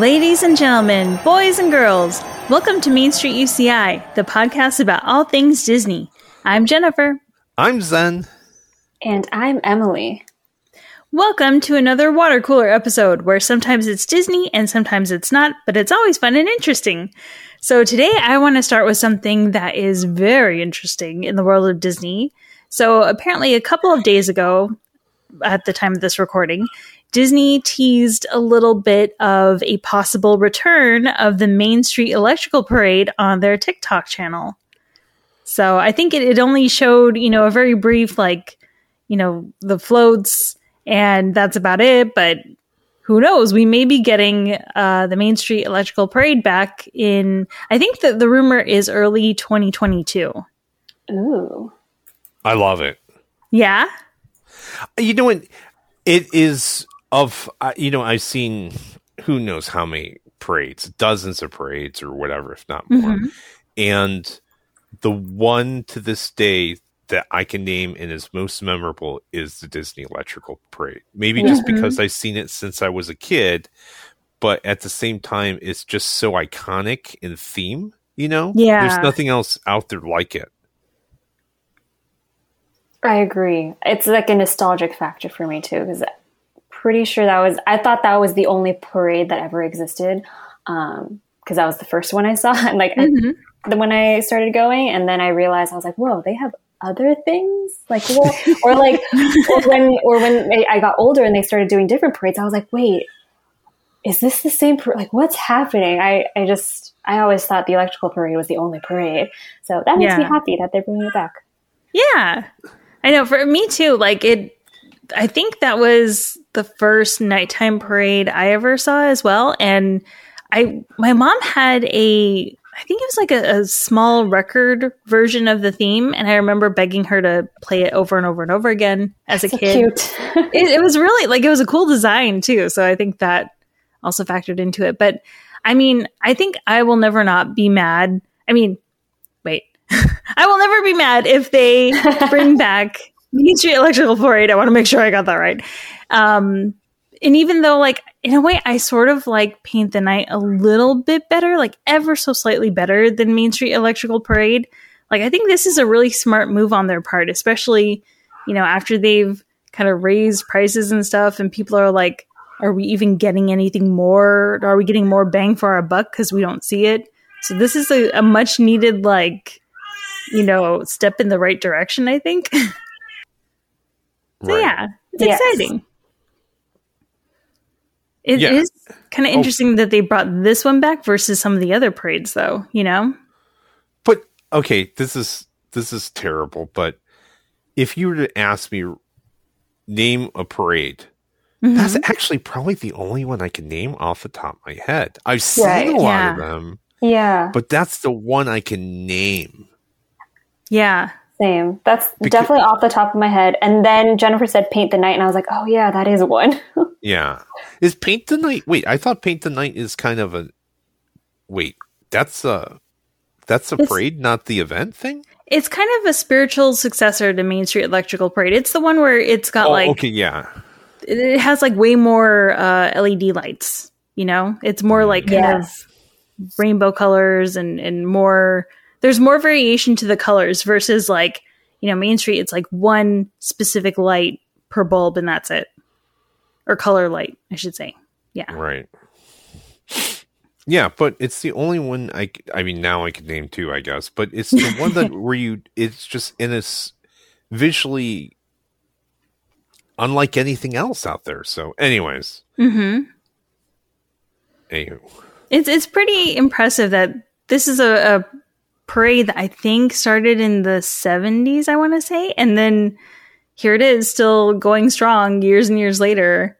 Ladies and gentlemen, boys and girls, welcome to Main Street UCI, the podcast about all things Disney. I'm Jennifer. I'm Zen. And I'm Emily. Welcome to another water cooler episode where sometimes it's Disney and sometimes it's not, but it's always fun and interesting. So today I want to start with something that is very interesting in the world of Disney. So apparently a couple of days ago, at the time of this recording, Disney teased a little bit of a possible return of the Main Street Electrical Parade on their TikTok channel. So I think it, it only showed, you know, a very brief, like, you know, the floats, and that's about it. But who knows? We may be getting uh, the Main Street Electrical Parade back in, I think that the rumor is early 2022. Ooh. I love it. Yeah. You know what? It is of you know I've seen who knows how many parades, dozens of parades or whatever, if not more, mm-hmm. and the one to this day that I can name and is most memorable is the Disney Electrical Parade. Maybe mm-hmm. just because I've seen it since I was a kid, but at the same time, it's just so iconic in theme. You know, yeah. There's nothing else out there like it. I agree. It's like a nostalgic factor for me too, because pretty sure that was I thought that was the only parade that ever existed because um, that was the first one I saw. And like mm-hmm. when I started going and then I realized I was like whoa they have other things? Like well, or like or when or when I got older and they started doing different parades I was like wait is this the same par- like what's happening? I I just I always thought the electrical parade was the only parade. So that makes yeah. me happy that they're bringing it back. Yeah. I know. For me too like it I think that was the first nighttime parade I ever saw as well. And I, my mom had a, I think it was like a, a, small record version of the theme, and I remember begging her to play it over and over and over again as That's a kid. Cute. it, it was really like it was a cool design too, so I think that also factored into it. But I mean, I think I will never not be mad. I mean, wait, I will never be mad if they bring back Street Electrical Parade. I want to make sure I got that right. Um, and even though, like, in a way, I sort of like Paint the Night a little bit better, like ever so slightly better than Main Street Electrical Parade. Like, I think this is a really smart move on their part, especially, you know, after they've kind of raised prices and stuff, and people are like, are we even getting anything more? Are we getting more bang for our buck because we don't see it? So this is a, a much needed, like, you know, step in the right direction, I think. So right. yeah, it's yes. exciting. It yeah. is kind of oh. interesting oh. that they brought this one back versus some of the other parades, though. You know. But okay, this is this is terrible. But if you were to ask me, name a parade, mm-hmm. that's actually probably the only one I can name off the top of my head. I've seen right, a lot yeah. of them. Yeah. But that's the one I can name. Yeah. Same. That's because, definitely off the top of my head. And then Jennifer said Paint the Night, and I was like, oh, yeah, that is one. yeah. Is Paint the Night. Wait, I thought Paint the Night is kind of a. Wait, that's a. That's a it's, parade, not the event thing? It's kind of a spiritual successor to Main Street Electrical Parade. It's the one where it's got oh, like. Okay, yeah. It has like way more uh, LED lights, you know? It's more like kind of rainbow colors and, and more there's more variation to the colors versus like you know Main Street. It's like one specific light per bulb, and that's it, or color light, I should say. Yeah. Right. Yeah, but it's the only one I. I mean, now I can name two, I guess, but it's the one that where you. It's just in a visually unlike anything else out there. So, anyways. Hmm. Anywho. It's it's pretty impressive that this is a, a parade that I think started in the 70s, I want to say. And then here it is, still going strong years and years later.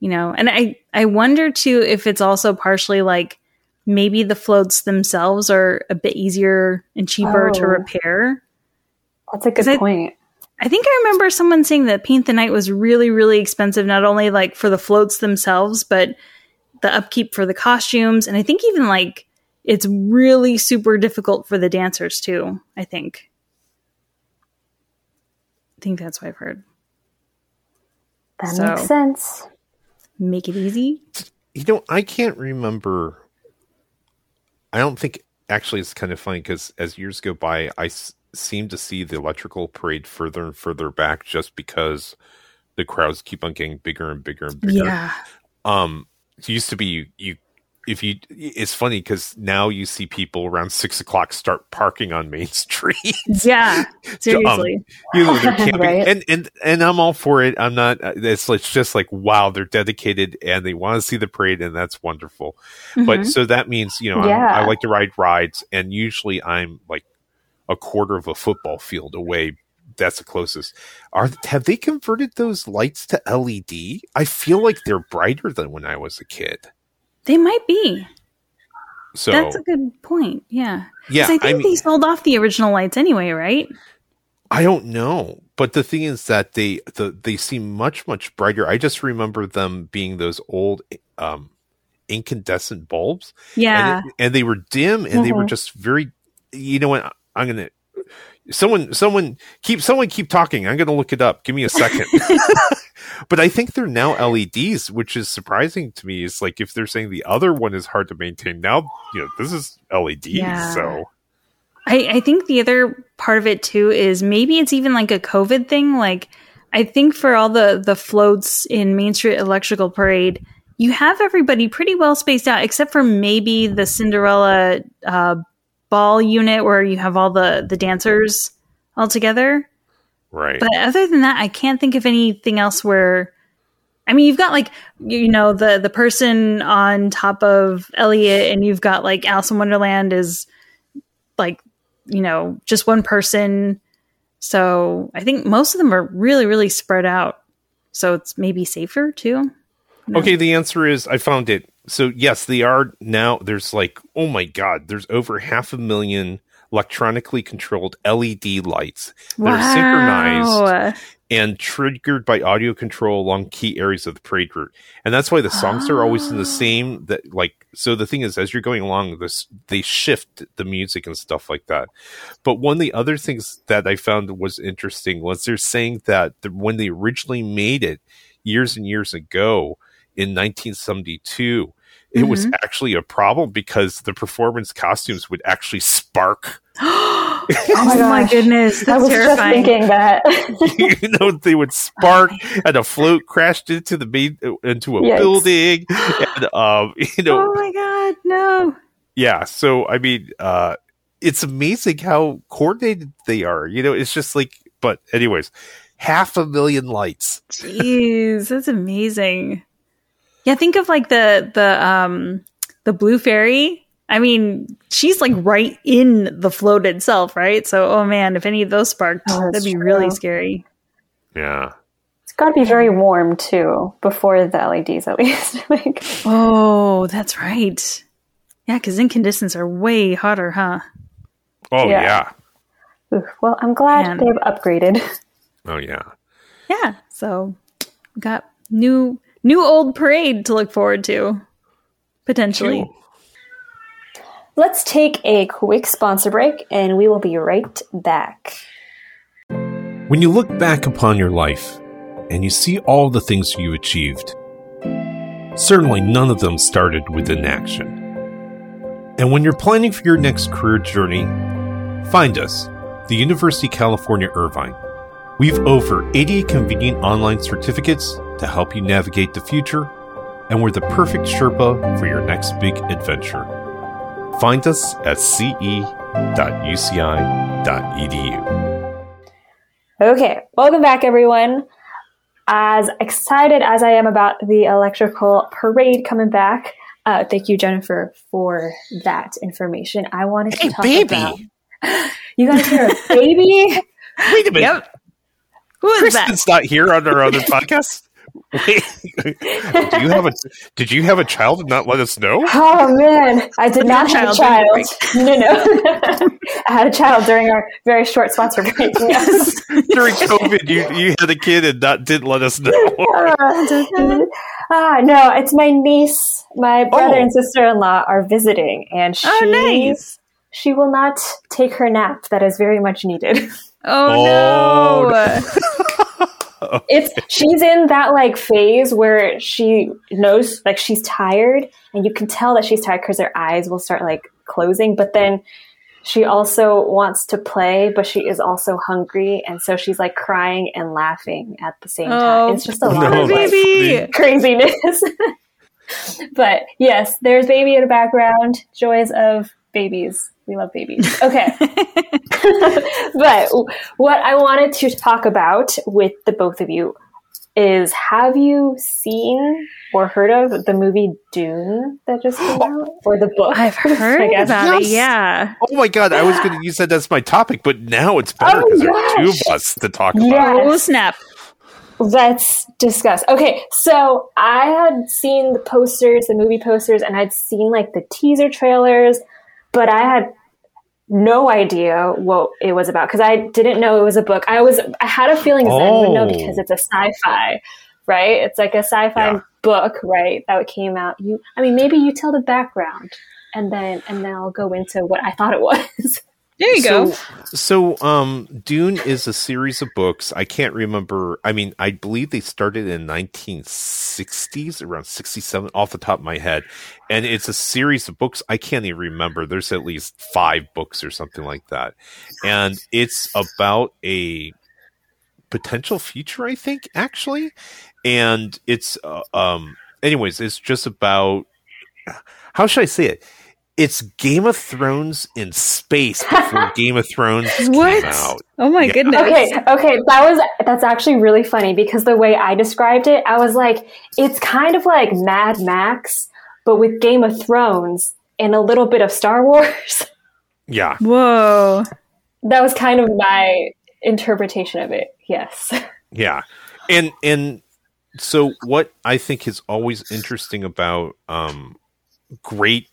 You know, and I, I wonder too if it's also partially like maybe the floats themselves are a bit easier and cheaper oh, to repair. That's a good I, point. I think I remember someone saying that Paint the Night was really, really expensive, not only like for the floats themselves, but the upkeep for the costumes. And I think even like it's really super difficult for the dancers too, I think. I think that's what I've heard. That so, makes sense. Make it easy. you know, I can't remember. I don't think actually it's kind of funny because as years go by, I s- seem to see the electrical parade further and further back just because the crowds keep on getting bigger and bigger and bigger. Yeah. Um, it used to be you, you if you it's funny because now you see people around six o'clock start parking on Main Street. Yeah. Seriously. you know, they're camping, Right. and and and I'm all for it. I'm not. uh, It's it's just like wow, they're dedicated and they want to see the parade, and that's wonderful. But Mhm. so that means you know Yeah. I like to ride rides, and usually I'm like a quarter of a football field away. That's the closest. Are have they converted those lights to LED? I feel like they're brighter than when I was a kid. They might be. So That's a good point. Yeah. yeah, I think I mean, they sold off the original lights anyway, right? I don't know, but the thing is that they the they seem much much brighter. I just remember them being those old um incandescent bulbs, Yeah. and, it- and they were dim and they were Mhm. just very. You know what? I'm gonna. Someone, someone keep someone keep talking. I'm gonna look it up. Give me a second. but I think they're now LEDs, which is surprising to me. Is like if they're saying the other one is hard to maintain, now you know this is leds Yeah. So I, I think the other part of it too is maybe it's even like a COVID thing. Like I think for all the the floats in Main Street Electrical Parade, you have everybody pretty well spaced out, except for maybe the Cinderella uh, ball unit where you have all the the dancers all together. right, But other than that, I can't think of anything else where. I mean, you've got like you know the the person on top of Elliott, and you've got like Alice in Wonderland is like you know just one person. So I think most of them are really really spread out. So it's maybe safer too. No. Okay, the answer is I found it. So yes, they are now. There's like, oh my god, there's over half a million electronically controlled LED lights that are synchronized and triggered by audio control along key areas of the parade route. And that's why the songs are always in the Ah. same. That like, so the thing is, as you're going along, this they shift the music and stuff like that. But one of the other things that I found was interesting was they're saying that the, when they originally made it years and years ago in 1972, it was actually a problem because the performance costumes would actually spark. oh my my gosh. goodness, I that's was just thinking that. you know, they would spark and a float crashed into the main, into a Yikes. building. And, um, you know, oh my god, no. yeah. So, I mean, uh, it's amazing how coordinated they are. You know, it's just like, but anyways, half a million lights. Jeez, that's amazing. Yeah, think of like the the um the blue fairy. I mean, she's like right in the float itself, right? So, oh man, if any of those sparked, Oh, that'd be really scary. Yeah. it's got to be very warm too before the LEDs, at least. like, Oh, that's right. Yeah, because incandescents are way hotter, huh? Oh, Yeah. yeah. ooh, well, I'm glad Man. they've upgraded. Oh, yeah. Yeah. So, got new new old parade to look forward to potentially. Cool. Let's take a quick sponsor break, and we will be right back. When you look back upon your life and you see all the things you achieved, certainly none of them started with inaction. And when you're planning for your next career journey, find us, the University of California Irvine. We've over 80 convenient online certificates to help you navigate the future, and we're the perfect Sherpa for your next big adventure. Find us at ce.uci.edu. Okay, welcome back, everyone. As excited as I am about the electrical parade coming back, uh, thank you, Jennifer, for that information. I wanted to Hey, talk baby. about. You guys hear a baby? Wait a minute. Yep. Who is that? Kristen's not here on our other podcast. Wait, do you have a did you have a child and not let us know? Oh man, I did not have a child child. No, no, I had a child during our very short sponsor break. Yes. During COVID, you you had a kid and not didn't let us know. Ah, no, it's my niece. My brother Oh. and sister in law are visiting, and she Oh, nice. she will not take her nap that is very much needed. Oh, Oh, no. it's she's in that like phase where she knows like she's tired and you can tell that she's tired because her eyes will start like closing but then she also wants to play but she is also hungry and so she's like crying and laughing at the same time. Oh, it's just a lot no, of like, baby. craziness. But yes there's baby in the background. Joys of babies we love babies okay but what I wanted to talk about with the both of you is have you seen or heard of the movie Dune that just came oh. out? Or the book? I've heard I guess. about it. Yeah. Oh my god, I was going to use that as my topic, but now it's better Oh, because there are two of us to talk about. Yeah. Oh snap! Let's discuss. Okay, so I had seen the posters, the movie posters, and I'd seen like the teaser trailers, but I had no idea what it was about because I didn't know it was a book. I was I had a feeling Zen would know Oh. because it's a sci-fi, right? It's like a sci-fi Yeah. book, right? That came out. You, I mean, maybe you tell the background, and then and then I'll go into what I thought it was. There you go. So, so um, Dune is a series of books. I can't remember. I mean, I believe they started in 1960s, around 67, off the top of my head. And it's a series of books. I can't even remember. There's at least five books or something like that. And it's about a potential future, I think, actually. And it's, uh, um, anyways, it's just about how should I say it? It's Game of Thrones in space before Game of Thrones What? came out. Oh my Yeah. goodness. Okay, okay, that was that's actually really funny because the way I described it, I was like, it's kind of like Mad Max, but with Game of Thrones and a little bit of Star Wars. Yeah, Whoa. that was kind of my interpretation of it. Yes. yeah, and and so what I think is always interesting about um, great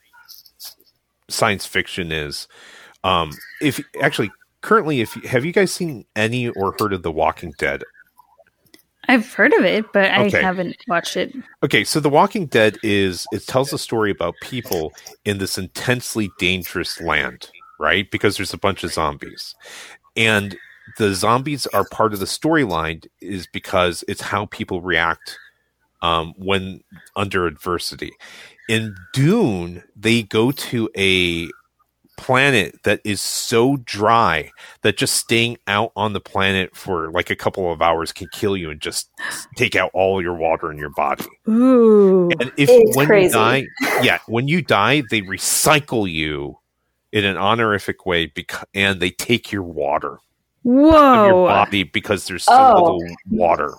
science fiction is um, if actually currently if have you guys seen any or heard of The Walking Dead? I've heard of it, but Okay. I haven't watched it. Okay, so The Walking Dead is it tells a story about people in this intensely dangerous land, right? Because there's a bunch of zombies. And the zombies are part of the storyline is because it's how people react um, when under adversity. In Dune, they go to a planet that is so dry that just staying out on the planet for like a couple of hours can kill you and just take out all your water in your body. Ooh. And if It's when crazy. you die, yeah, when you die, they recycle you in an honorific way because and they take your water of your body because there's so Oh. little water.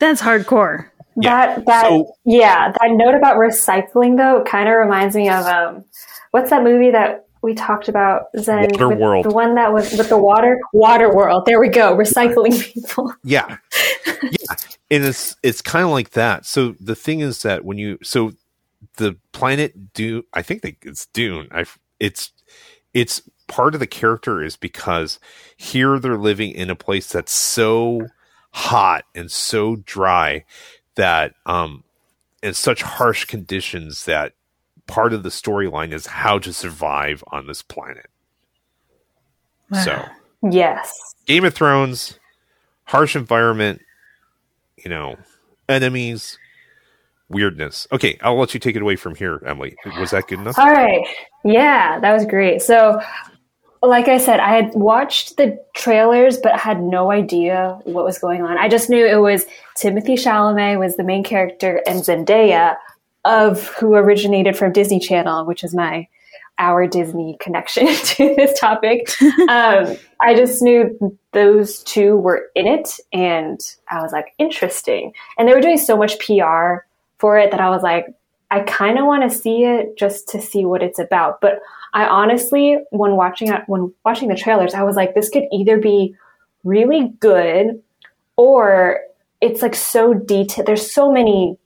That's hardcore. Yeah. That that So- yeah, that note about recycling though kind of reminds me of um what's that movie that we talked about Zen Water World. the one that was with the water water world. There we go. Recycling people. Yeah. yeah. And it's it's kind of like that. So the thing is that when you so the planet Dune, I think they, it's Dune. I it's it's part of the character is because here they're living in a place that's so hot and so dry that um in such harsh conditions that part of the storyline is how to survive on this planet. So Yes. Game of Thrones, harsh environment, you know, enemies, weirdness. Okay, I'll let you take it away from here, Emily. Was that good enough? All right. Yeah, that was great. So, like I said, I had watched the trailers, but had no idea what was going on. I just knew it was Timothy Chalamet was the main character and Zendaya of who originated from Disney Channel, which is my our Disney connection to this topic. um, I just knew those two were in it, and I was like, interesting. And they were doing so much PR for it that I was like, I kind of want to see it just to see what it's about. But I honestly, when watching when watching the trailers, I was like, this could either be really good or it's like so detailed. There's so many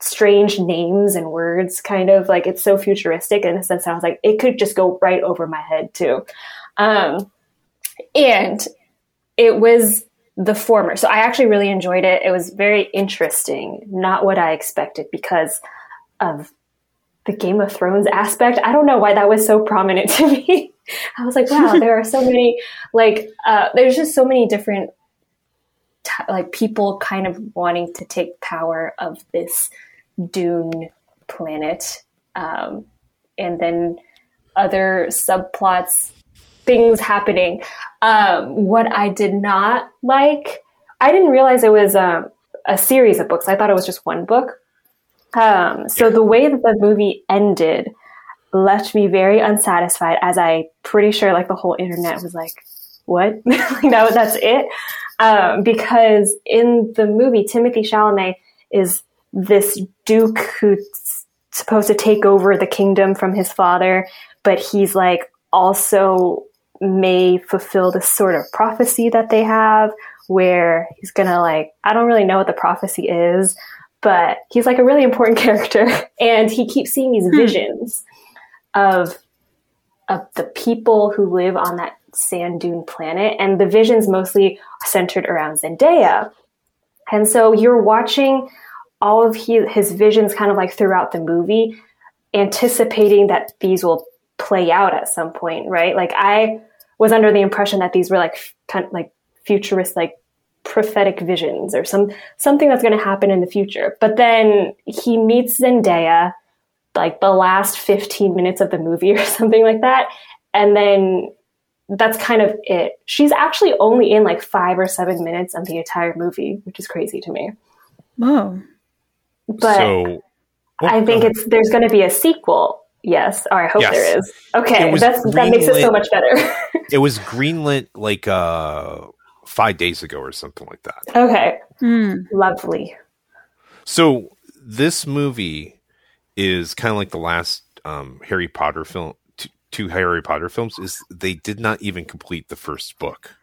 strange names and words, kind of like it's so futuristic in a sense. I was like, it could just go right over my head too. Um, and it was the former. So I actually really enjoyed it. It was very interesting, not what I expected because of the Game of Thrones aspect. I don't know why that was so prominent to me. I was like, wow, there are so many, like, uh, there's just so many different t- like people kind of wanting to take power of this dune planet um, and then other subplots things happening um, what i did not like i didn't realize it was um, a series of books i thought it was just one book um, so the way that the movie ended left me very unsatisfied as i pretty sure like the whole internet was like what? No that's it. Um, because in the movie timothy chalamet is this duke who's supposed to take over the kingdom from his father but he's like also may fulfill this sort of prophecy that they have where he's gonna like i don't really know what the prophecy is but he's like a really important character and he keeps seeing these hmm. visions of of the people who live on that sand dune planet and the visions mostly centered around zendaya. And so you're watching all of he, his visions kind of like throughout the movie anticipating that these will play out at some point right? Like i was under the impression that these were like kind of like futurist like prophetic visions or some something that's going to happen in the future. But then he meets Zendaya like the last 15 minutes of the movie or something like that and then that's kind of it. She's actually only in like 5 or 7 minutes of the entire movie, which is crazy to me. Whoa. But so, I think it's there's going to be a sequel. Yes, or I hope Yes. there is. Okay, It was that's that makes it so much better. it was greenlit like uh five days ago or something like that. okay, Hmm. lovely. So this movie is kind of like the last um, Harry Potter film, t- two Harry Potter films. Is they did not even complete the first book.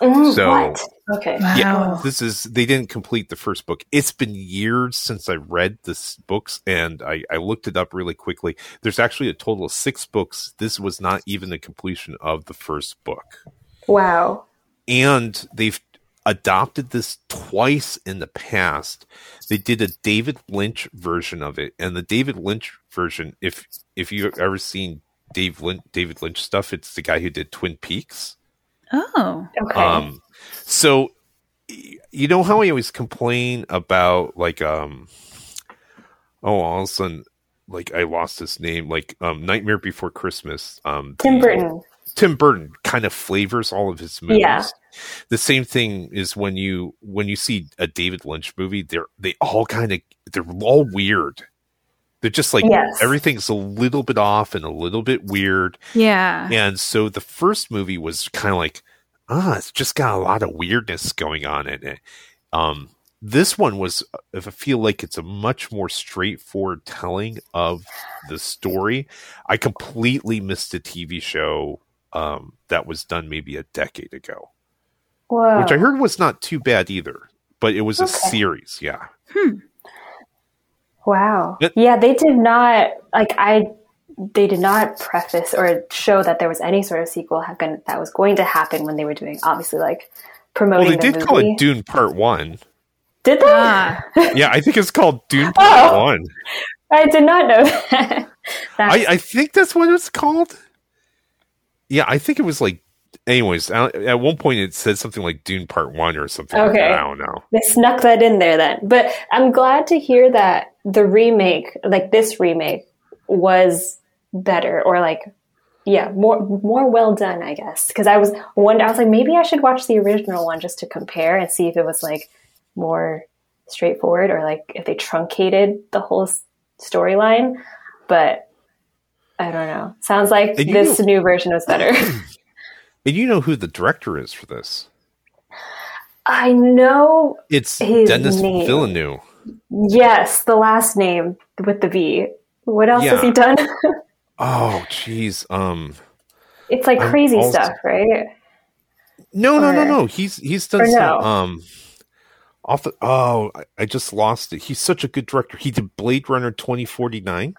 Mm, So- what? Okay. Wow. Yeah, this is they didn't complete the first book. It's been years since I read this books, and I, I looked it up really quickly. There's actually a total of six books. This was not even the completion of the first book, Wow. And they've adopted this twice in the past. They did a David Lynch version of it, and the David Lynch version, if if you've ever seen Dave Lynch, David Lynch stuff, it's the guy who did Twin Peaks. Oh. Okay. Um, so you know how I always complain about like um, oh, all of a sudden, like I lost his name, like um, Nightmare Before Christmas. Um, Tim the- Burton. Tim Burton kind of flavors all of his movies. Yeah. The same thing is when you when you see a David Lynch movie, they're they all kind of they're all weird. They're just like Yes. everything's a little bit off and a little bit weird. Yeah. And so the first movie was kind of like, ah, it's just got a lot of weirdness going on in it. Um, this one was, if I feel like it's a much more straightforward telling of the story. I completely missed a TV show um, that was done maybe a decade ago, Whoa. which I heard was not too bad either, but it was a series. Yeah. Wow. It- yeah, they did not like I. They did not preface or show that there was any sort of sequel ha- gon- that was going to happen when they were doing obviously like promoting. Well, they the did movie. call it Dune Part One. Did they? Ah. Yeah, I think it's called Dune Part Oh. One. I did not know that. I, I think that's what it's called. Yeah, I think it was like. Anyways, at one point it said something like Dune Part One or something. like Okay. that. I don't know. they snuck that in there then. But I'm glad to hear that the remake, like this remake, was better or like yeah, more more well done, I guess. Because I was one, I was like, maybe I should watch the original one just to compare and see if it was like more straightforward or like if they truncated the whole s- storyline. But I don't know. Sounds like this know- new version was better. And you know who the director is for this? I know. It's His Denis name. Villeneuve. Yes, the last name with the V. What else has he done? Oh, jeez. Um, it's like crazy also- stuff, right? no, no, no, Or- no. He's he's done some. no? Um, off the oh, I, I just lost it. He's such a good director. He did Blade Runner twenty forty nine.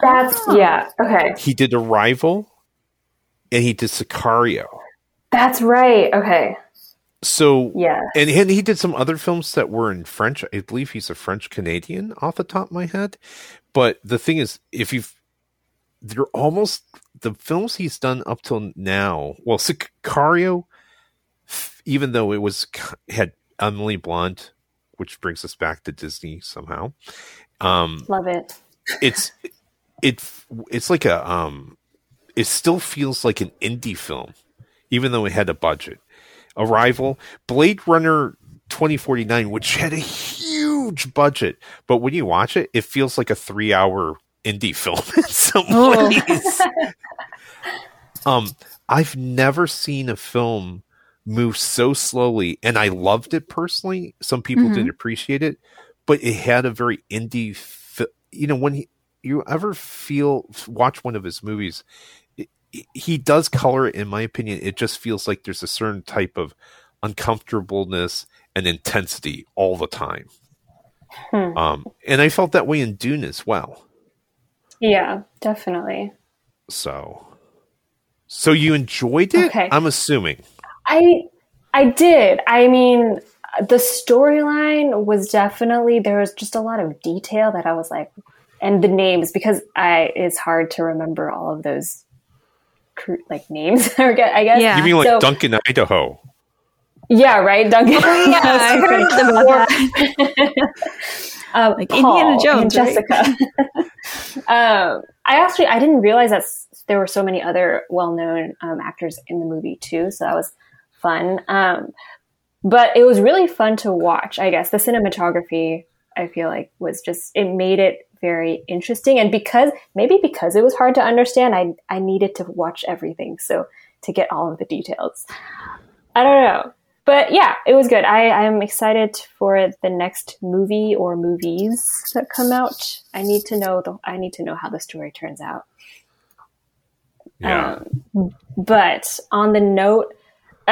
That's yeah. Okay, He did Arrival, and he did Sicario. that's right. Okay, So yeah. and, and he did some other films that were in French. I believe he's a French Canadian off the top of my head. But the thing is, if you've, they're almost the films he's done up till now. Well, Sicario, even though it was had Emily Blunt, which brings us back to Disney somehow. Um, Love it. it's it it's like a um, it still feels like an indie film, even though it had a budget. Arrival, Blade Runner 2049, which had a huge budget, but when you watch it, it feels like a three hour indie film in some Oh. ways. um, I've never seen a film move so slowly, and I loved it personally. Some people Mhm. didn't appreciate it, but it had a very indie. Fi- you know, when he, you ever feel watch one of his movies, it, he does color it. In my opinion, it just feels like there's a certain type of uncomfortableness and intensity all the time. Hmm. Um, and I felt that way in Dune as well. Yeah, definitely. So, so you enjoyed it? Okay. I'm assuming. I I did. I mean, the storyline was definitely there was just a lot of detail that I was like, and the names because I it's hard to remember all of those like names. I guess. I. Yeah. You mean like So- Duncan, Idaho? Yeah. Right. Duncan. Oh, yeah, I heard about that. um, Like Paul Indiana Jones, and right? Jessica. um, I actually I didn't realize that there were so many other well-known um, actors in the movie too, so that was fun. Um, but it was really fun to watch. I guess the cinematography I feel like was just it made it very interesting, and because maybe because it was hard to understand, I I needed to watch everything so to get all of the details. I don't know. But yeah, it was good. I, I'm excited for the next movie or movies that come out. I need to know the I need to know how the story turns out. Yeah. Um, but on the note,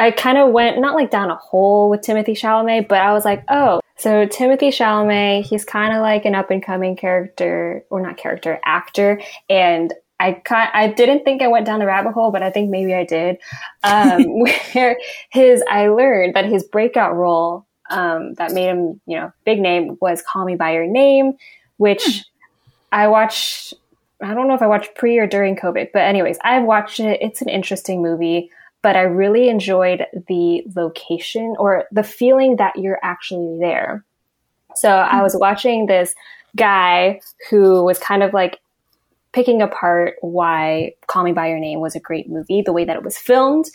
I kind of went not like down a hole with Timothy Chalamet, but I was like, oh, so Timothy Chalamet, he's kind of like an up and coming character, or not character, actor, and I kind I didn't think I went down the rabbit hole, but I think maybe I did. Um, where his I learned that his breakout role um, that made him, you know, big name was Call Me by Your Name, which I watched. I don't know if I watched pre or during COVID, but anyways, I've watched it. It's an interesting movie, but I really enjoyed the location or the feeling that you're actually there. So I was watching this guy who was kind of like picking apart why Call Me by Your Name was a great movie, the way that it was filmed.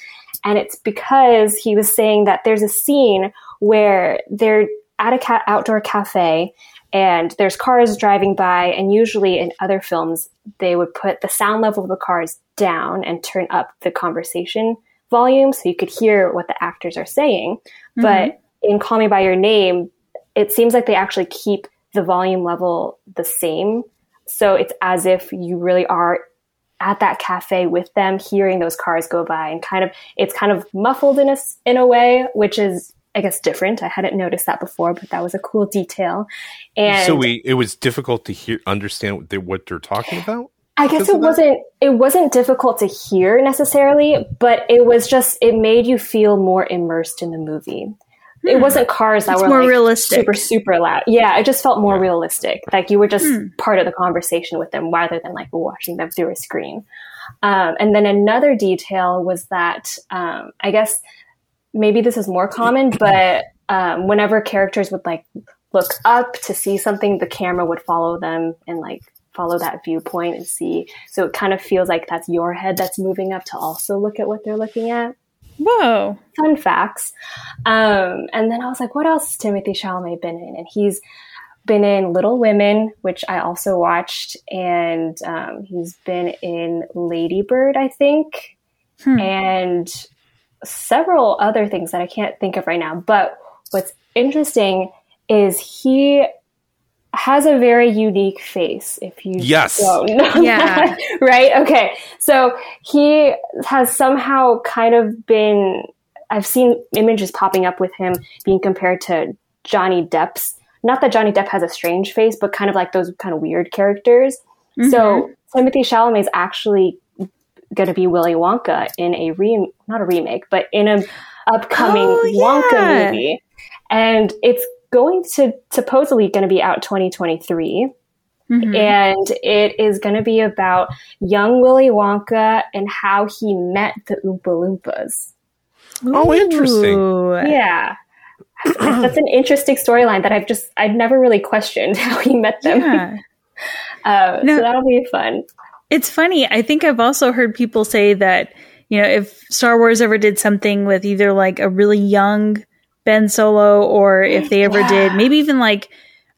And it's because he was saying that there's a scene where they're at a ca- outdoor cafe and there's cars driving by and usually in other films they would put the sound level of the cars down and turn up the conversation volume so you could hear what the actors are saying mm-hmm. but in call me by your name it seems like they actually keep the volume level the same so it's as if you really are at that cafe with them hearing those cars go by and kind of it's kind of muffled in a s- in a way which is I guess different. I hadn't noticed that before, but that was a cool detail. And so we it was difficult to hear understand what, they, what they're talking about. I guess it wasn't it wasn't difficult to hear necessarily, but it was just it made you feel more immersed in the movie. It wasn't cars that It's were more like realistic. super super loud. Yeah, it just felt more Yeah. realistic. Like you were just Hmm. part of the conversation with them rather than like watching them through a screen. Um, and then another detail was that um, I guess maybe this is more common, but um, whenever characters would like look up to see something, the camera would follow them and like follow that viewpoint and see. So it kind of feels like that's your head that's moving up to also look at what they're looking at. Whoa. Fun facts. Um, and then I was like, what else has Timothy Chalamet been in? And he's been in Little Women, which I also watched, and um, he's been in Lady Bird, I think, Hmm. and several other things that I can't think of right now. But what's interesting is he has a very unique face. If you Yes. don't know Yeah. that, right? Okay, so he has somehow kind of been. I've seen images popping up with him being compared to Johnny Depp's. Not that Johnny Depp has a strange face, but kind of like those kind of weird characters. Mm-hmm. So Timothy Chalamet is actually going to be Willy Wonka in a re not a remake, but in an upcoming Oh, Wonka movie, and it's going to supposedly going to be out 2023 Mhm. and it is going to be about young Willy Wonka and how he met the Oompa Loompas. Oh, interesting. Ooh. Yeah. that's an interesting storyline that I've just I've never really questioned how he met them. Yeah. Uh, No. So that'll be fun. It's funny. I think I've also heard people say that, you know, if Star Wars ever did something with either like a really young Ben Solo or if they ever did, maybe even like,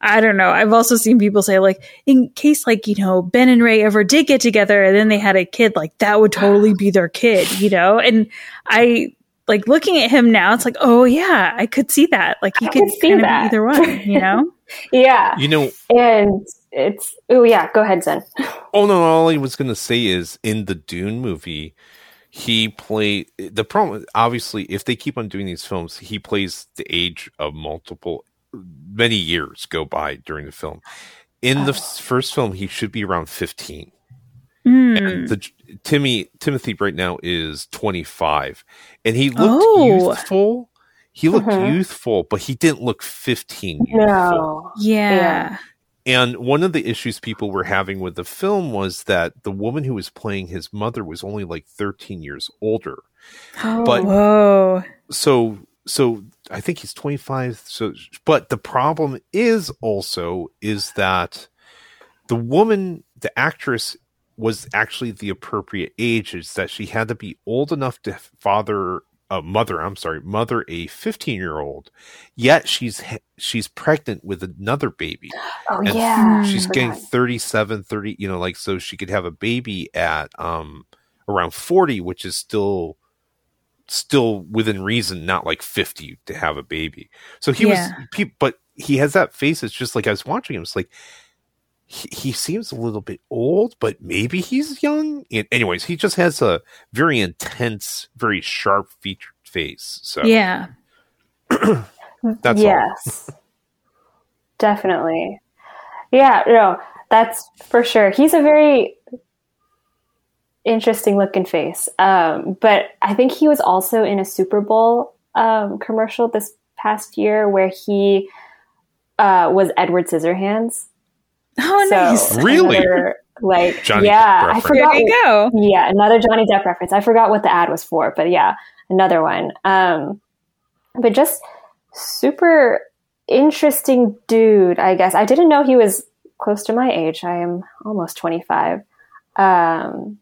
I don't know. I've also seen people say, like, in case, like, you know, Ben and Rey ever did get together and then they had a kid, like, that would totally be their kid, you know? And I, like, looking at him now, it's like, oh, yeah, I could see that. Like, he I could could see kind of that. be either one, you know? Yeah, You know, and it's oh yeah. Go ahead, Zen. Oh no! All I was going to say is in the Dune movie, he played the problem. Obviously, if they keep on doing these films, he plays the age of multiple, many years go by during the film. In the first film, he should be around fifteen. Hmm. And the Timmy Timothy right now is twenty five, and he looked Oh. youthful. He looked Mhm. youthful, but he didn't look fifteen. Youthful. No. Yeah. And one of the issues people were having with the film was that the woman who was playing his mother was only like 13 years older. Oh, but- Whoa. So so I think he's 25 so but the problem is also is that the woman the actress was actually the appropriate age is that she had to be old enough to father a mother I'm sorry mother a 15 year old yet she's she's pregnant with another baby Oh And yeah. she's getting forgot. 37 30 you know like so she could have a baby at um around 40 which is still still within reason not like 50 to have a baby so he Yeah. was but he has that face it's just like i was watching him it's like he, he seems a little bit old but maybe he's young and anyways he just has a very intense very sharp featured face so Yeah. that's yes. Definitely. Yeah, no, that's for sure. He's a very interesting looking face. Um, but I think he was also in a Super Bowl um, commercial this past year where he uh, was Edward Scissorhands. Oh, So nice. Really? another, like, Johnny yeah, Depp I reference. There forgot. you go. Yeah, another Johnny Depp reference. I forgot what the ad was for, but yeah, another one. Um, but just super interesting dude, I guess. I didn't know he was close to my age. I am almost 25. Um,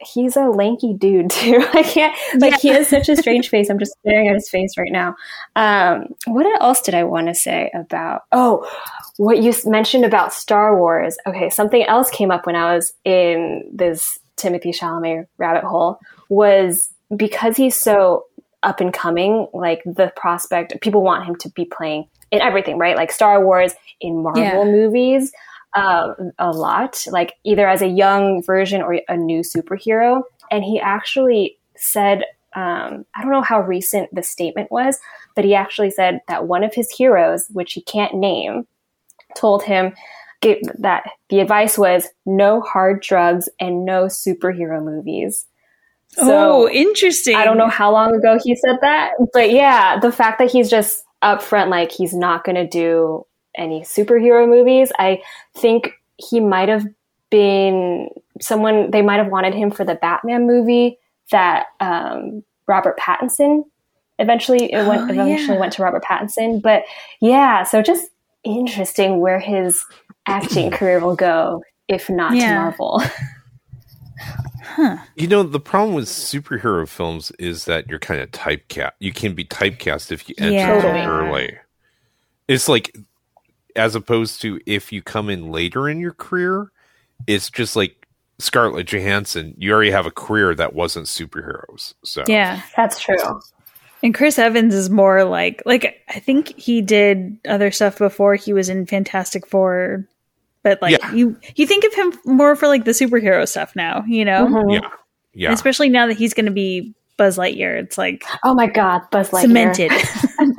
he's a lanky dude too. I can't, like, he has such a strange face. I'm just staring at his face right now. Um, what else did I want to say about, oh, what you mentioned about Star Wars. Okay, something else came up when I was in this Timothy Chalamet rabbit hole was because he's so up and coming, like the prospect, people want him to be playing in everything, right? Like Star Wars, in Marvel Yeah. movies, um, a lot, like either as a young version or a new superhero. And he actually said, um, I don't know how recent the statement was, but he actually said that one of his heroes, which he can't name, told him gave, that the advice was no hard drugs and no superhero movies. oh, interesting. I don't know how long ago he said that, but yeah, the fact that he's just upfront, like he's not going to do any superhero movies, I think he might have been someone, they might have wanted him for the Batman movie that um, Robert Pattinson eventually, it went, Oh, eventually yeah. went to Robert Pattinson. But yeah, so just interesting where his acting career will go, if not to Yeah. Marvel. You know, the problem with superhero films is that you're kind of typecast. You can be typecast if you enter Yeah. Totally. early. It's like, as opposed to if you come in later in your career, it's just like Scarlett Johansson. You already have a career that wasn't superheroes. So Yeah. That's true. And Chris Evans is more like like I think he did other stuff before he was in Fantastic Four, but like Yeah. you you think of him more for like the superhero stuff now, you know, Mhm. yeah, yeah. especially now that he's going to be Buzz Lightyear. It's like Oh my God, Buzz Lightyear. cemented,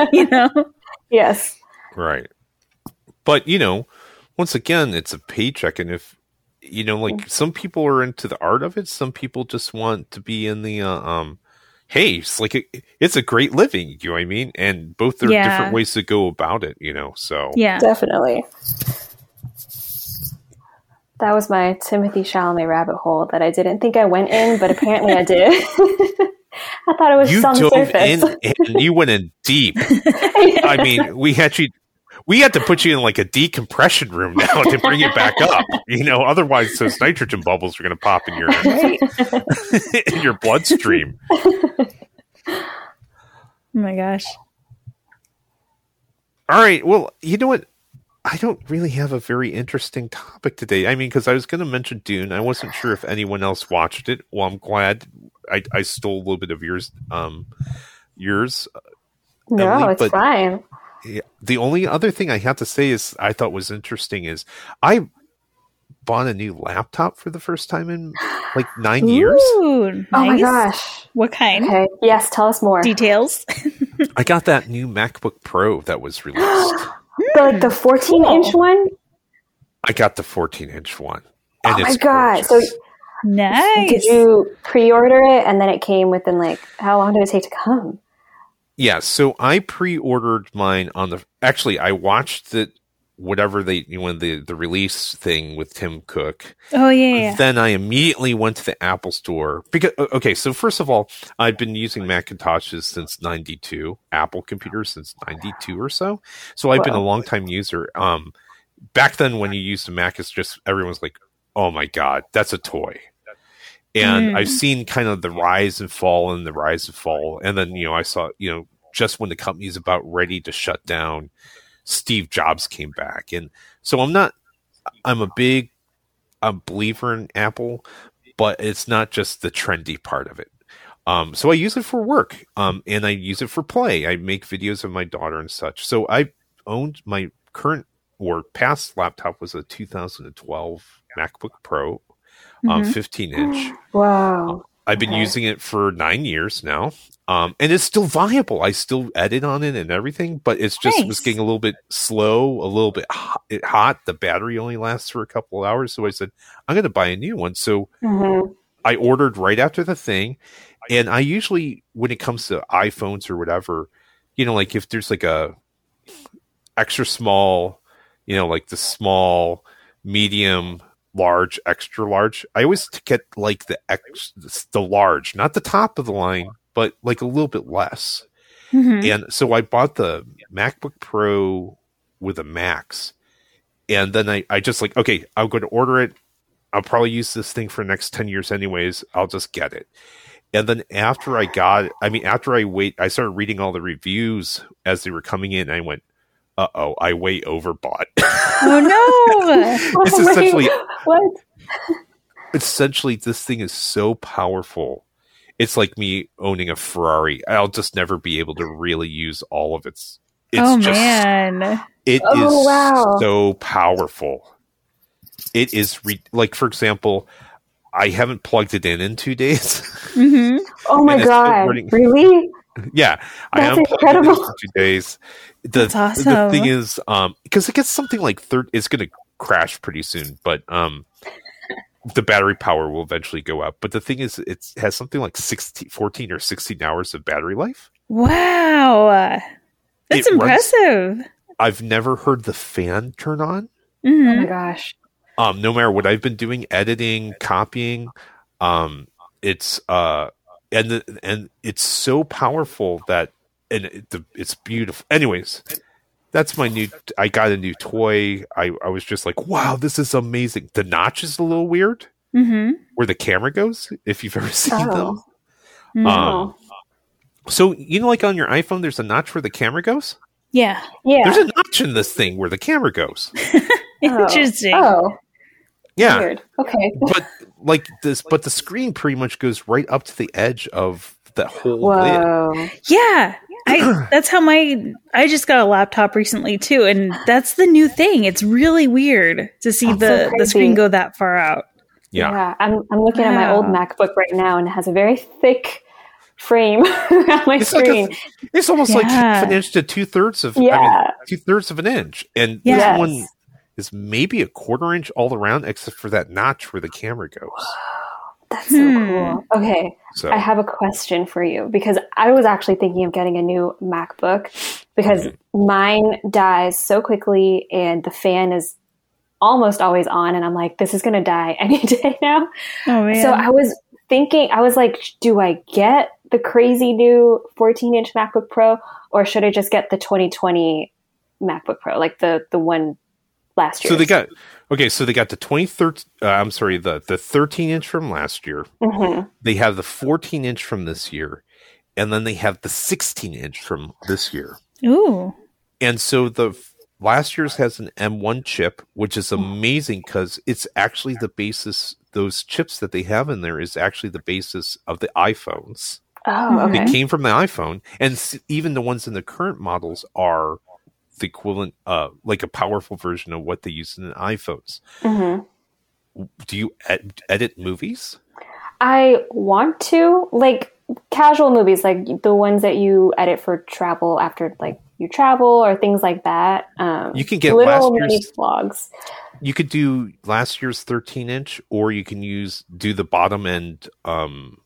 you know. Yes. Right. But, you know, once again, it's a paycheck. And if, you know, like some people are into the art of it, some people just want to be in the, uh, um, hey, it's like, a, it's a great living. You know what I mean? And both there are Yeah. different ways to go about it, you know? So, Yeah. Definitely. That was my Timothy Chalamet rabbit hole that I didn't think I went in, but apparently I did. I thought it was You just on the dove surface. in and you went in deep. I mean, we had you. We had to put you in like a decompression room now to bring it back up. You know, otherwise those nitrogen bubbles are going to pop in your Right. in your bloodstream. Oh my gosh. All right. Well, you know what? I don't really have a very interesting topic today. I mean, because I was going to mention Dune. I wasn't sure if anyone else watched it. Well, I'm glad I, I stole a little bit of yours. Um, yours. no, Emily, it's but- fine. Yeah. The only other thing I have to say is I thought was interesting is I bought a new laptop for the first time in like nine years. Ooh, Oh my gosh. What kind? Okay. Yes, tell us more. Details. I got that new MacBook Pro that was released. The, like the 14 inch one? I got the 14 inch one. Oh my god. So nice. did you pre order it and then it came within like how long did it take to come? Yeah, so I pre-ordered mine on the. Actually, I watched the whatever they, you know, the the release thing with Tim Cook. oh yeah, yeah. Then I immediately went to the Apple Store because. Okay, so first of all, I've been using Macintoshes since '92, Apple computers since '92 or so. So I've been a long time user. Um, back then, when you used a Mac, it's just everyone's like, "Oh my god, that's a toy." And Mm. I've seen kind of the rise and fall and the rise and fall. And then, you know, I saw, you know, just when the company's about ready to shut down, Steve Jobs came back. And so I'm not, I'm a big a believer in Apple, but it's not just the trendy part of it. Um, so I use it for work, um, and I use it for play. I make videos of my daughter and such. So I owned my current or past laptop was a 2012 MacBook Pro, um, Mhm. 15 inch. Wow. I've been Okay. using it for nine years now, um, and it's still viable. I still edit on it and everything, but it's just was getting a little bit slow, a little bit hot, hot. The battery only lasts for a couple of hours, so I said I'm going to buy a new one. So hmm I ordered right after the thing, and I usually, when it comes to iPhones or whatever, you know, like if there's like a extra small, you know, like the small, medium, large, extra large, I always get like the ex, the large, not the top of the line, but like a little bit less. Mhm. And so I bought the MacBook Pro with a Max. And then I, I just like, okay, I'm going to order it. I'll probably use this thing for the next 10 years anyways. I'll just get it. And then after I got I mean, after I wait, I started reading all the reviews as they were coming in. And I went, uh oh, I way overbought. Oh no. It's Wait, essentially- what? Essentially, this thing is so powerful. It's like me owning a Ferrari. I'll just never be able to really use all of its. It's oh just man. It is Oh, wow. so powerful. It is re- like, for example, I haven't plugged it in in two days. hmm Oh my it's god. Really? yeah, I That's haven't plugged in incredible. two days. The, That's The thing is, um, because it gets something like third, it's going to crash pretty soon, but um, the battery power will eventually go up. But the thing is, it has something like 16, 14 or sixteen hours of battery life. Wow. That's It runs- impressive. I've never heard the fan turn on. Oh Mhm. my gosh. um no matter what i've been doing editing copying um it's uh and the, and it's so powerful that and it, the, it's beautiful anyways that's my new i got a new toy i i was just like wow this is amazing the notch is a little weird Mhm. where the camera goes if you've ever seen Oh. them Mhm. Um, so you know like on your iphone there's a notch where the camera goes yeah. yeah. there's a notch in this thing where the camera goes Oh. Interesting. Oh, yeah weird. Okay. but like this but the screen pretty much goes right up to the edge of the whole lid Whoa. Yeah. I that's how my I just got a laptop recently too and that's the new thing. It's really weird to see That's so the the screen go that far out. yeah I'm I'm looking at my old MacBook right now and it has a very thick frame around my It's like screen. a, it's almost like half an inch to two thirds of Yeah. two thirds of an inch, and Yes. this one is maybe a quarter inch all around, except for that notch where the camera goes. That's so Hmm. cool. Okay. So I have a question for you because I was actually thinking of getting a new MacBook because mine dies so quickly and the fan is almost always on and I'm like this is going to die any day now. Oh man. So I was thinking, I was like, do I get the crazy new 14 inch MacBook Pro or should I just get the 2020 MacBook Pro, like the the one last year? So they got okay. So they got the 23rd. Uh, I'm sorry, the the 13 inch from last year. Mhm. They have the 14 inch from this year, and then they have the 16 inch from this year. Ooh. And so the last year's has an M1 chip, which is amazing because it's actually the basis. Those chips that they have in there is actually the basis of the iPhones. Oh, okay. It came from the iPhone, and even the ones in the current models are the equivalent, uh, like a powerful version of what they use in the iPhones. Mhm. Do you ed- edit movies? I want to like casual movies, like the ones that you edit for travel after like you travel or things like that. Um, You can get little last year's- vlogs. You could do last year's 13 inch, or you can use do the bottom end, um,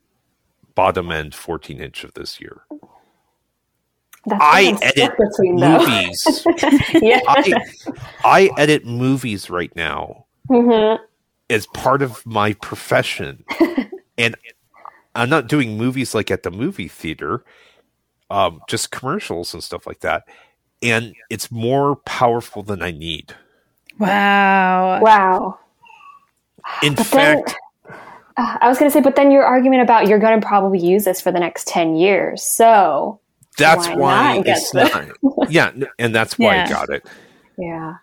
bottom end 14 inch of this year. That's I edit between, though. movies. yeah. I, I edit movies right now Mhm. as part of my profession. and I'm not doing movies like at the movie theater, um, just commercials and stuff like that. And it's more powerful than I need. Wow. Wow. In But then- fact, Uh, I was going to say, but then your argument about you're going to probably use this for the next 10 years. So, that's why why, not it's the- not. Yeah, and that's why I got it. yeah.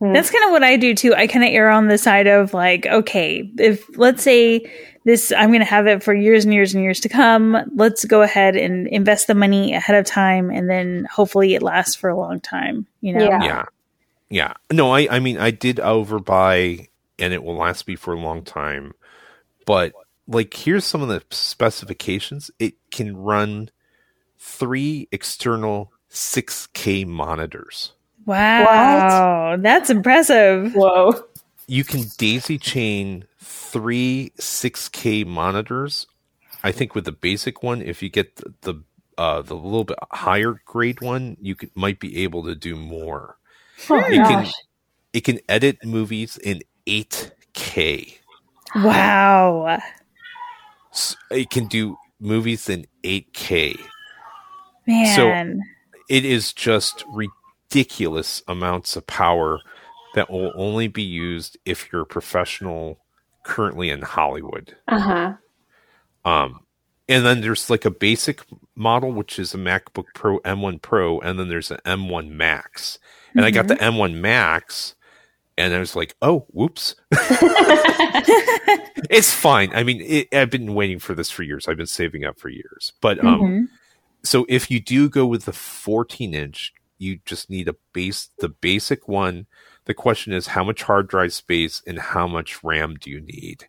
Hmm. That's kind of what I do too. I kind of err on the side of like, okay, if let's say this, I'm going to have it for years and years and years to come. Let's go ahead and invest the money ahead of time, and then hopefully it lasts for a long time. You know? Yeah. Yeah. Yeah. No, I, I mean, I did overbuy and it will last me for a long time. But, like, here's some of the specifications it can run three external 6K monitors. Wow, that's impressive. Whoa. You can daisy chain three 6K monitors. I think with the basic one, if you get the, the uh, the little bit higher grade one, you could, might be able to do more. Oh, You can gosh. it can edit movies in 8K. Wow. S- It can do movies in 8K. Man. It is just ridiculous amounts of power that will only be used if you're a professional currently in Hollywood. Uh-huh. Um, and then there's like a basic model, which is a MacBook Pro M1 Pro, and then there's an M1 Max. And I got the M1 Max, and I was like, oh, whoops. it's fine. I mean, it, I've been waiting for this for years. I've been saving up for years. But um, Mhm. So if you do go with the 14 inch, you just need a base, the basic one. The question is how much hard drive space and how much RAM do you need?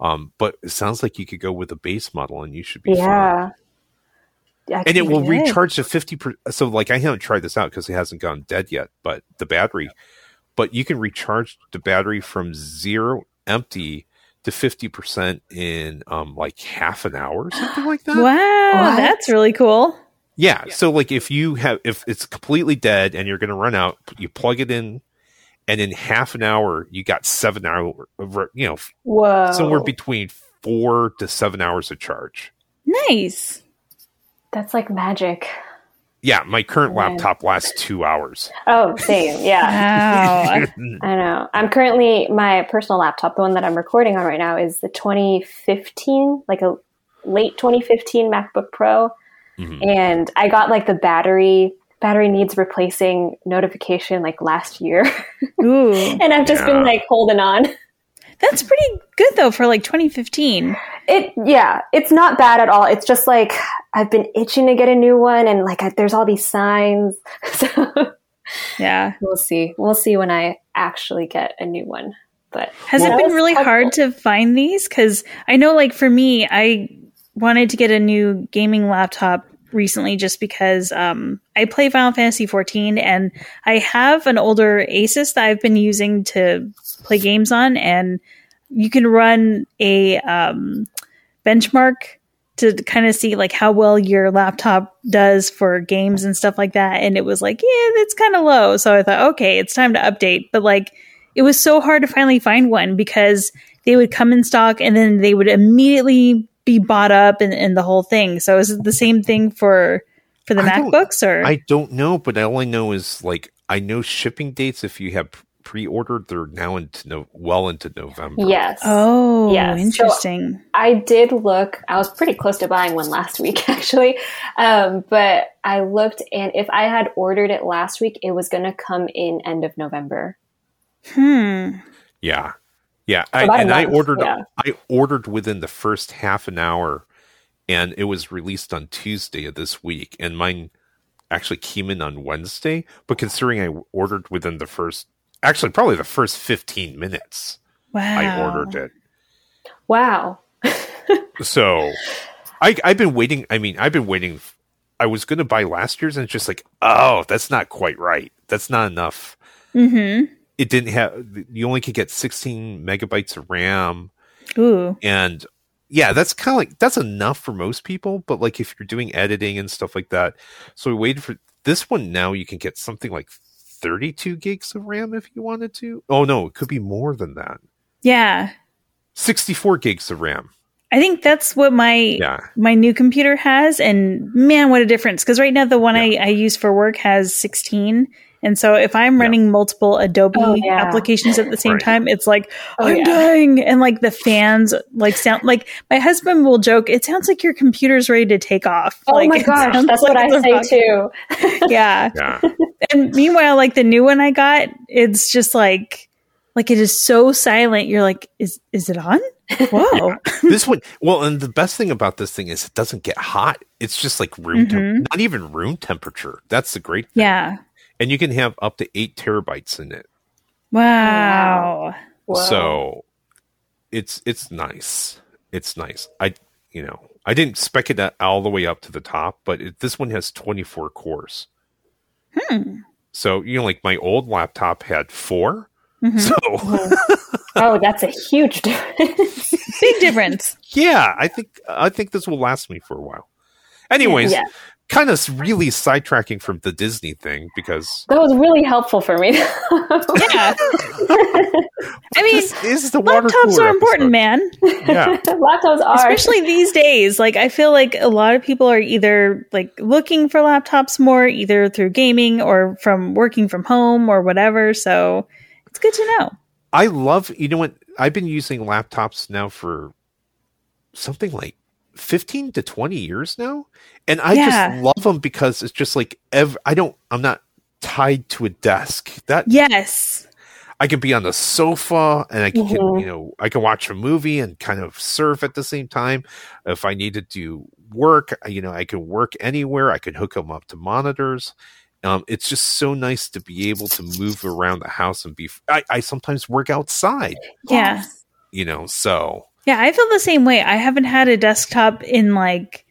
Um, but it sounds like you could go with a base model and you should be fine. Yeah. I And it will Good. recharge to 50 per, so like I haven't tried this out because it hasn't gone dead yet, but the battery, but you can recharge the battery from zero empty to 50% in um like half an hour or something like that. Wow, What? that's really cool. Yeah. So like if you have if it's completely dead and you're going to run out, you plug it in, and in half an hour you got seven hour, you know, Whoa. somewhere between four to seven hours of charge. Nice. That's like magic. Yeah, my current Man. laptop lasts two hours. Oh, same. Yeah. Wow. I know. I'm currently my personal laptop, the one that I'm recording on right now, is the 2015, like a late 2015 MacBook Pro, Mhm. and I got like the battery battery needs replacing notification like last year, Ooh. and I've just Yeah. been like holding on. That's pretty good though for like 2015. It yeah, it's not bad at all. It's just like I've been itching to get a new one, and like I, there's all these signs. So Yeah. we'll see. We'll see when I actually get a new one. But Has it been really helpful. hard to find these? Because I know, like, for me, I wanted to get a new gaming laptop recently just because um, I play Final Fantasy 14 and I have an older Asus that I've been using to play games on, and you can run a um, benchmark to kind of see like how well your laptop does for games and stuff like that and it was like yeah it's kind of low so i thought okay it's time to update but like it was so hard to finally find one because they would come in stock and then they would immediately be bought up and, and the whole thing. So is it the same thing for for the I MacBooks or I don't know, but all I know is like I know shipping dates. If you have pre-ordered, they're now into no, well into November. Yes. Oh, Yeah, so- interesting. I did look. I was pretty close to buying one last week, actually. Um, but I looked, and if I had ordered it last week, it was going to come in end of November. hmm. Yeah, yeah. I, About a and I ordered. yeah. I ordered within the first half an hour, and it was released on Tuesday of this week. And mine actually came in on Wednesday. But considering I ordered within the first, actually probably the first fifteen minutes, Wow. I ordered it. Wow. So, I I've been waiting. I mean, I've been waiting. I was going to buy last year's, and it's just like, oh, that's not quite right. That's not enough. Mm-hmm. It didn't have. You only could get 16 megabytes of RAM, Ooh. and yeah, that's kind of like that's enough for most people. But like if you're doing editing and stuff like that, so we waited for this one. Now you can get something like 32 gigs of RAM if you wanted to. Oh no, it could be more than that. Yeah. 64 gigs of RAM. I think that's what my Yeah. my new computer has, and man, what a difference! Because right now the one I, I use for work has 16, and so if I'm running multiple Adobe Oh, yeah. applications at the same Right. time, it's like Oh, I'm yeah. dying, and like the fans like sound like my husband will joke, it sounds like your computer's ready to take off. Oh like, my it gosh, that's like what I it's a say rocket. too. Yeah, Yeah. and meanwhile, like the new one I got, it's just like like it is so silent. You're like, is is it on? Whoa. this one well and the best thing about this thing is it doesn't get hot it's just like room tem- Mhm. not even room temperature that's the great thing Yeah. And you can have up to eight terabytes in it Wow. Whoa. so it's it's nice it's nice i you know i didn't spec it all the way up to the top but it, this one has 24 cores Hmm. so you know like my old laptop had 4 Mhm. so oh, that's a huge difference. Big difference. yeah i think i think this will last me for a while anyways yeah, kind of really sidetracking from the Disney thing because that was really helpful for me. Yeah. I mean, this is the water laptops are important, episode. man. Yeah, Laptops are Especially these days. Like, I feel like a lot of people are either like looking for laptops more, either through gaming or from working from home or whatever. So it's good to know. I love. You know what? I've been using laptops now for something like fifteen to twenty years now, and I Yeah. just love them because it's just like ev- I don't. I'm not tied to a desk. That Yes. I can be on the sofa and I can, Mhm. you know, I can watch a movie and kind of surf at the same time. If I need to do work, you know, I can work anywhere. I can hook them up to monitors. Um, it's just so nice to be able to move around the house and be. I, I sometimes work outside, Yeah. you know, so Yeah, I feel the same way. I haven't had a desktop in like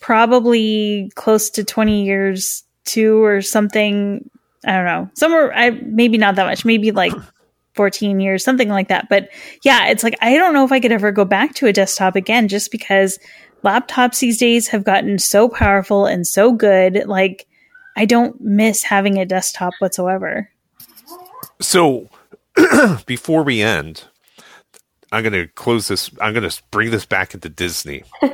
probably close to 20 years too or something. I don't know. Somewhere I maybe not that much, maybe like 14 years, something like that. But yeah, it's like I don't know if I could ever go back to a desktop again just because laptops these days have gotten so powerful and so good. Like I don't miss having a desktop whatsoever. So before we end, I'm going to close this. I'm going to bring this back into Disney.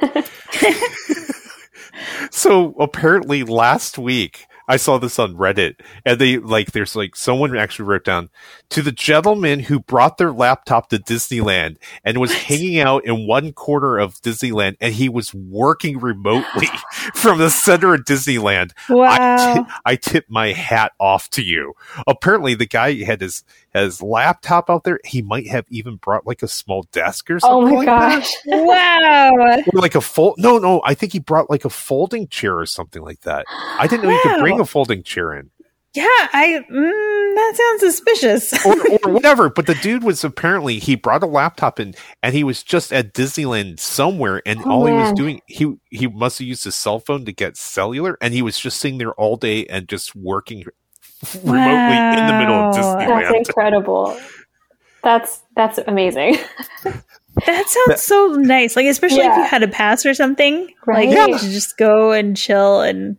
so apparently last week I saw this on Reddit and they like there's like someone actually wrote down to the gentleman who brought their laptop to Disneyland and was hanging out in one corner of Disneyland and he was working remotely from the center of Disneyland. I, Wow. ti- I tip my hat off to you. Apparently, the guy had his his laptop out there. He might have even brought like a small desk or something. Oh something. my like that. gosh. wow. Or like a fold. No, no. I think he brought like a folding chair or something like that. I didn't know you could bring a folding chair in Yeah, I mm, that sounds suspicious. or, or whatever. But the dude was apparently he brought a laptop in and he was just at Disneyland somewhere and Oh, all he was doing he he must have used his cell phone to get cellular and he was just sitting there all day and just working remotely in the middle of Wow. That's incredible. That's that's amazing. That sounds so nice. Like especially if you had a pass or something, Right. like Yeah. to just go and chill and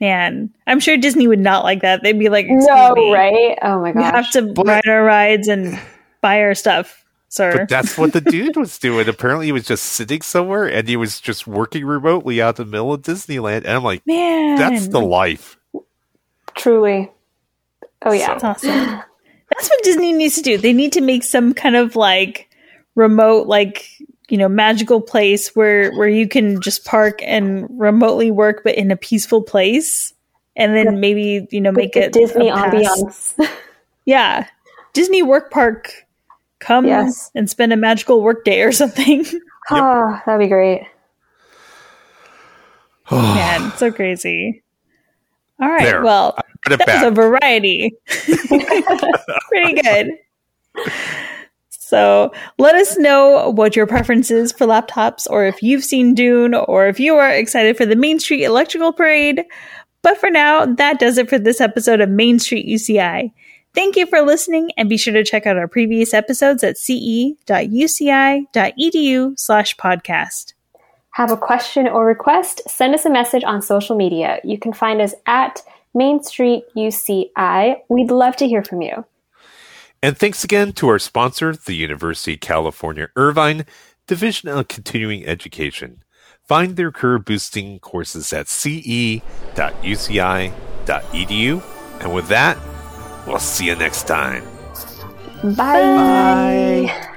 man, I'm sure Disney would not like that. They'd be like, no, me, right? Oh my god. We have to But- ride our rides and buy our stuff. sir. But that's what the dude was doing. Apparently, he was just sitting somewhere and he was just working remotely out in the middle of Disneyland. And I'm like, Man, that's the life. Truly. Oh yeah. That's awesome. That's what Disney needs to do. They need to make some kind of like remote, like you know, magical place where where you can just park and remotely work, but in a peaceful place, and then maybe you know make it Disney ambiance. Yeah, Disney Work Park. Come Yes. and spend a magical work day or something. Ah, that'd be great. Man, so crazy. All right, There. well, that was a variety. Pretty good. So let us know what your preference is for laptops, or if you've seen Dune, or if you are excited for the Main Street Electrical Parade. But for now, that does it for this episode of Main Street UCI. Thank you for listening, and be sure to check out our previous episodes at ce.uci.edu slash podcast. Have a question or request? Send us a message on social media. You can find us at Main Street UCI. We'd love to hear from you. And thanks again to our sponsor, the University of California Irvine Division of Continuing Education. Find their career boosting courses at ce.uci.edu. And with that, we'll see you next time. Bye. Bye.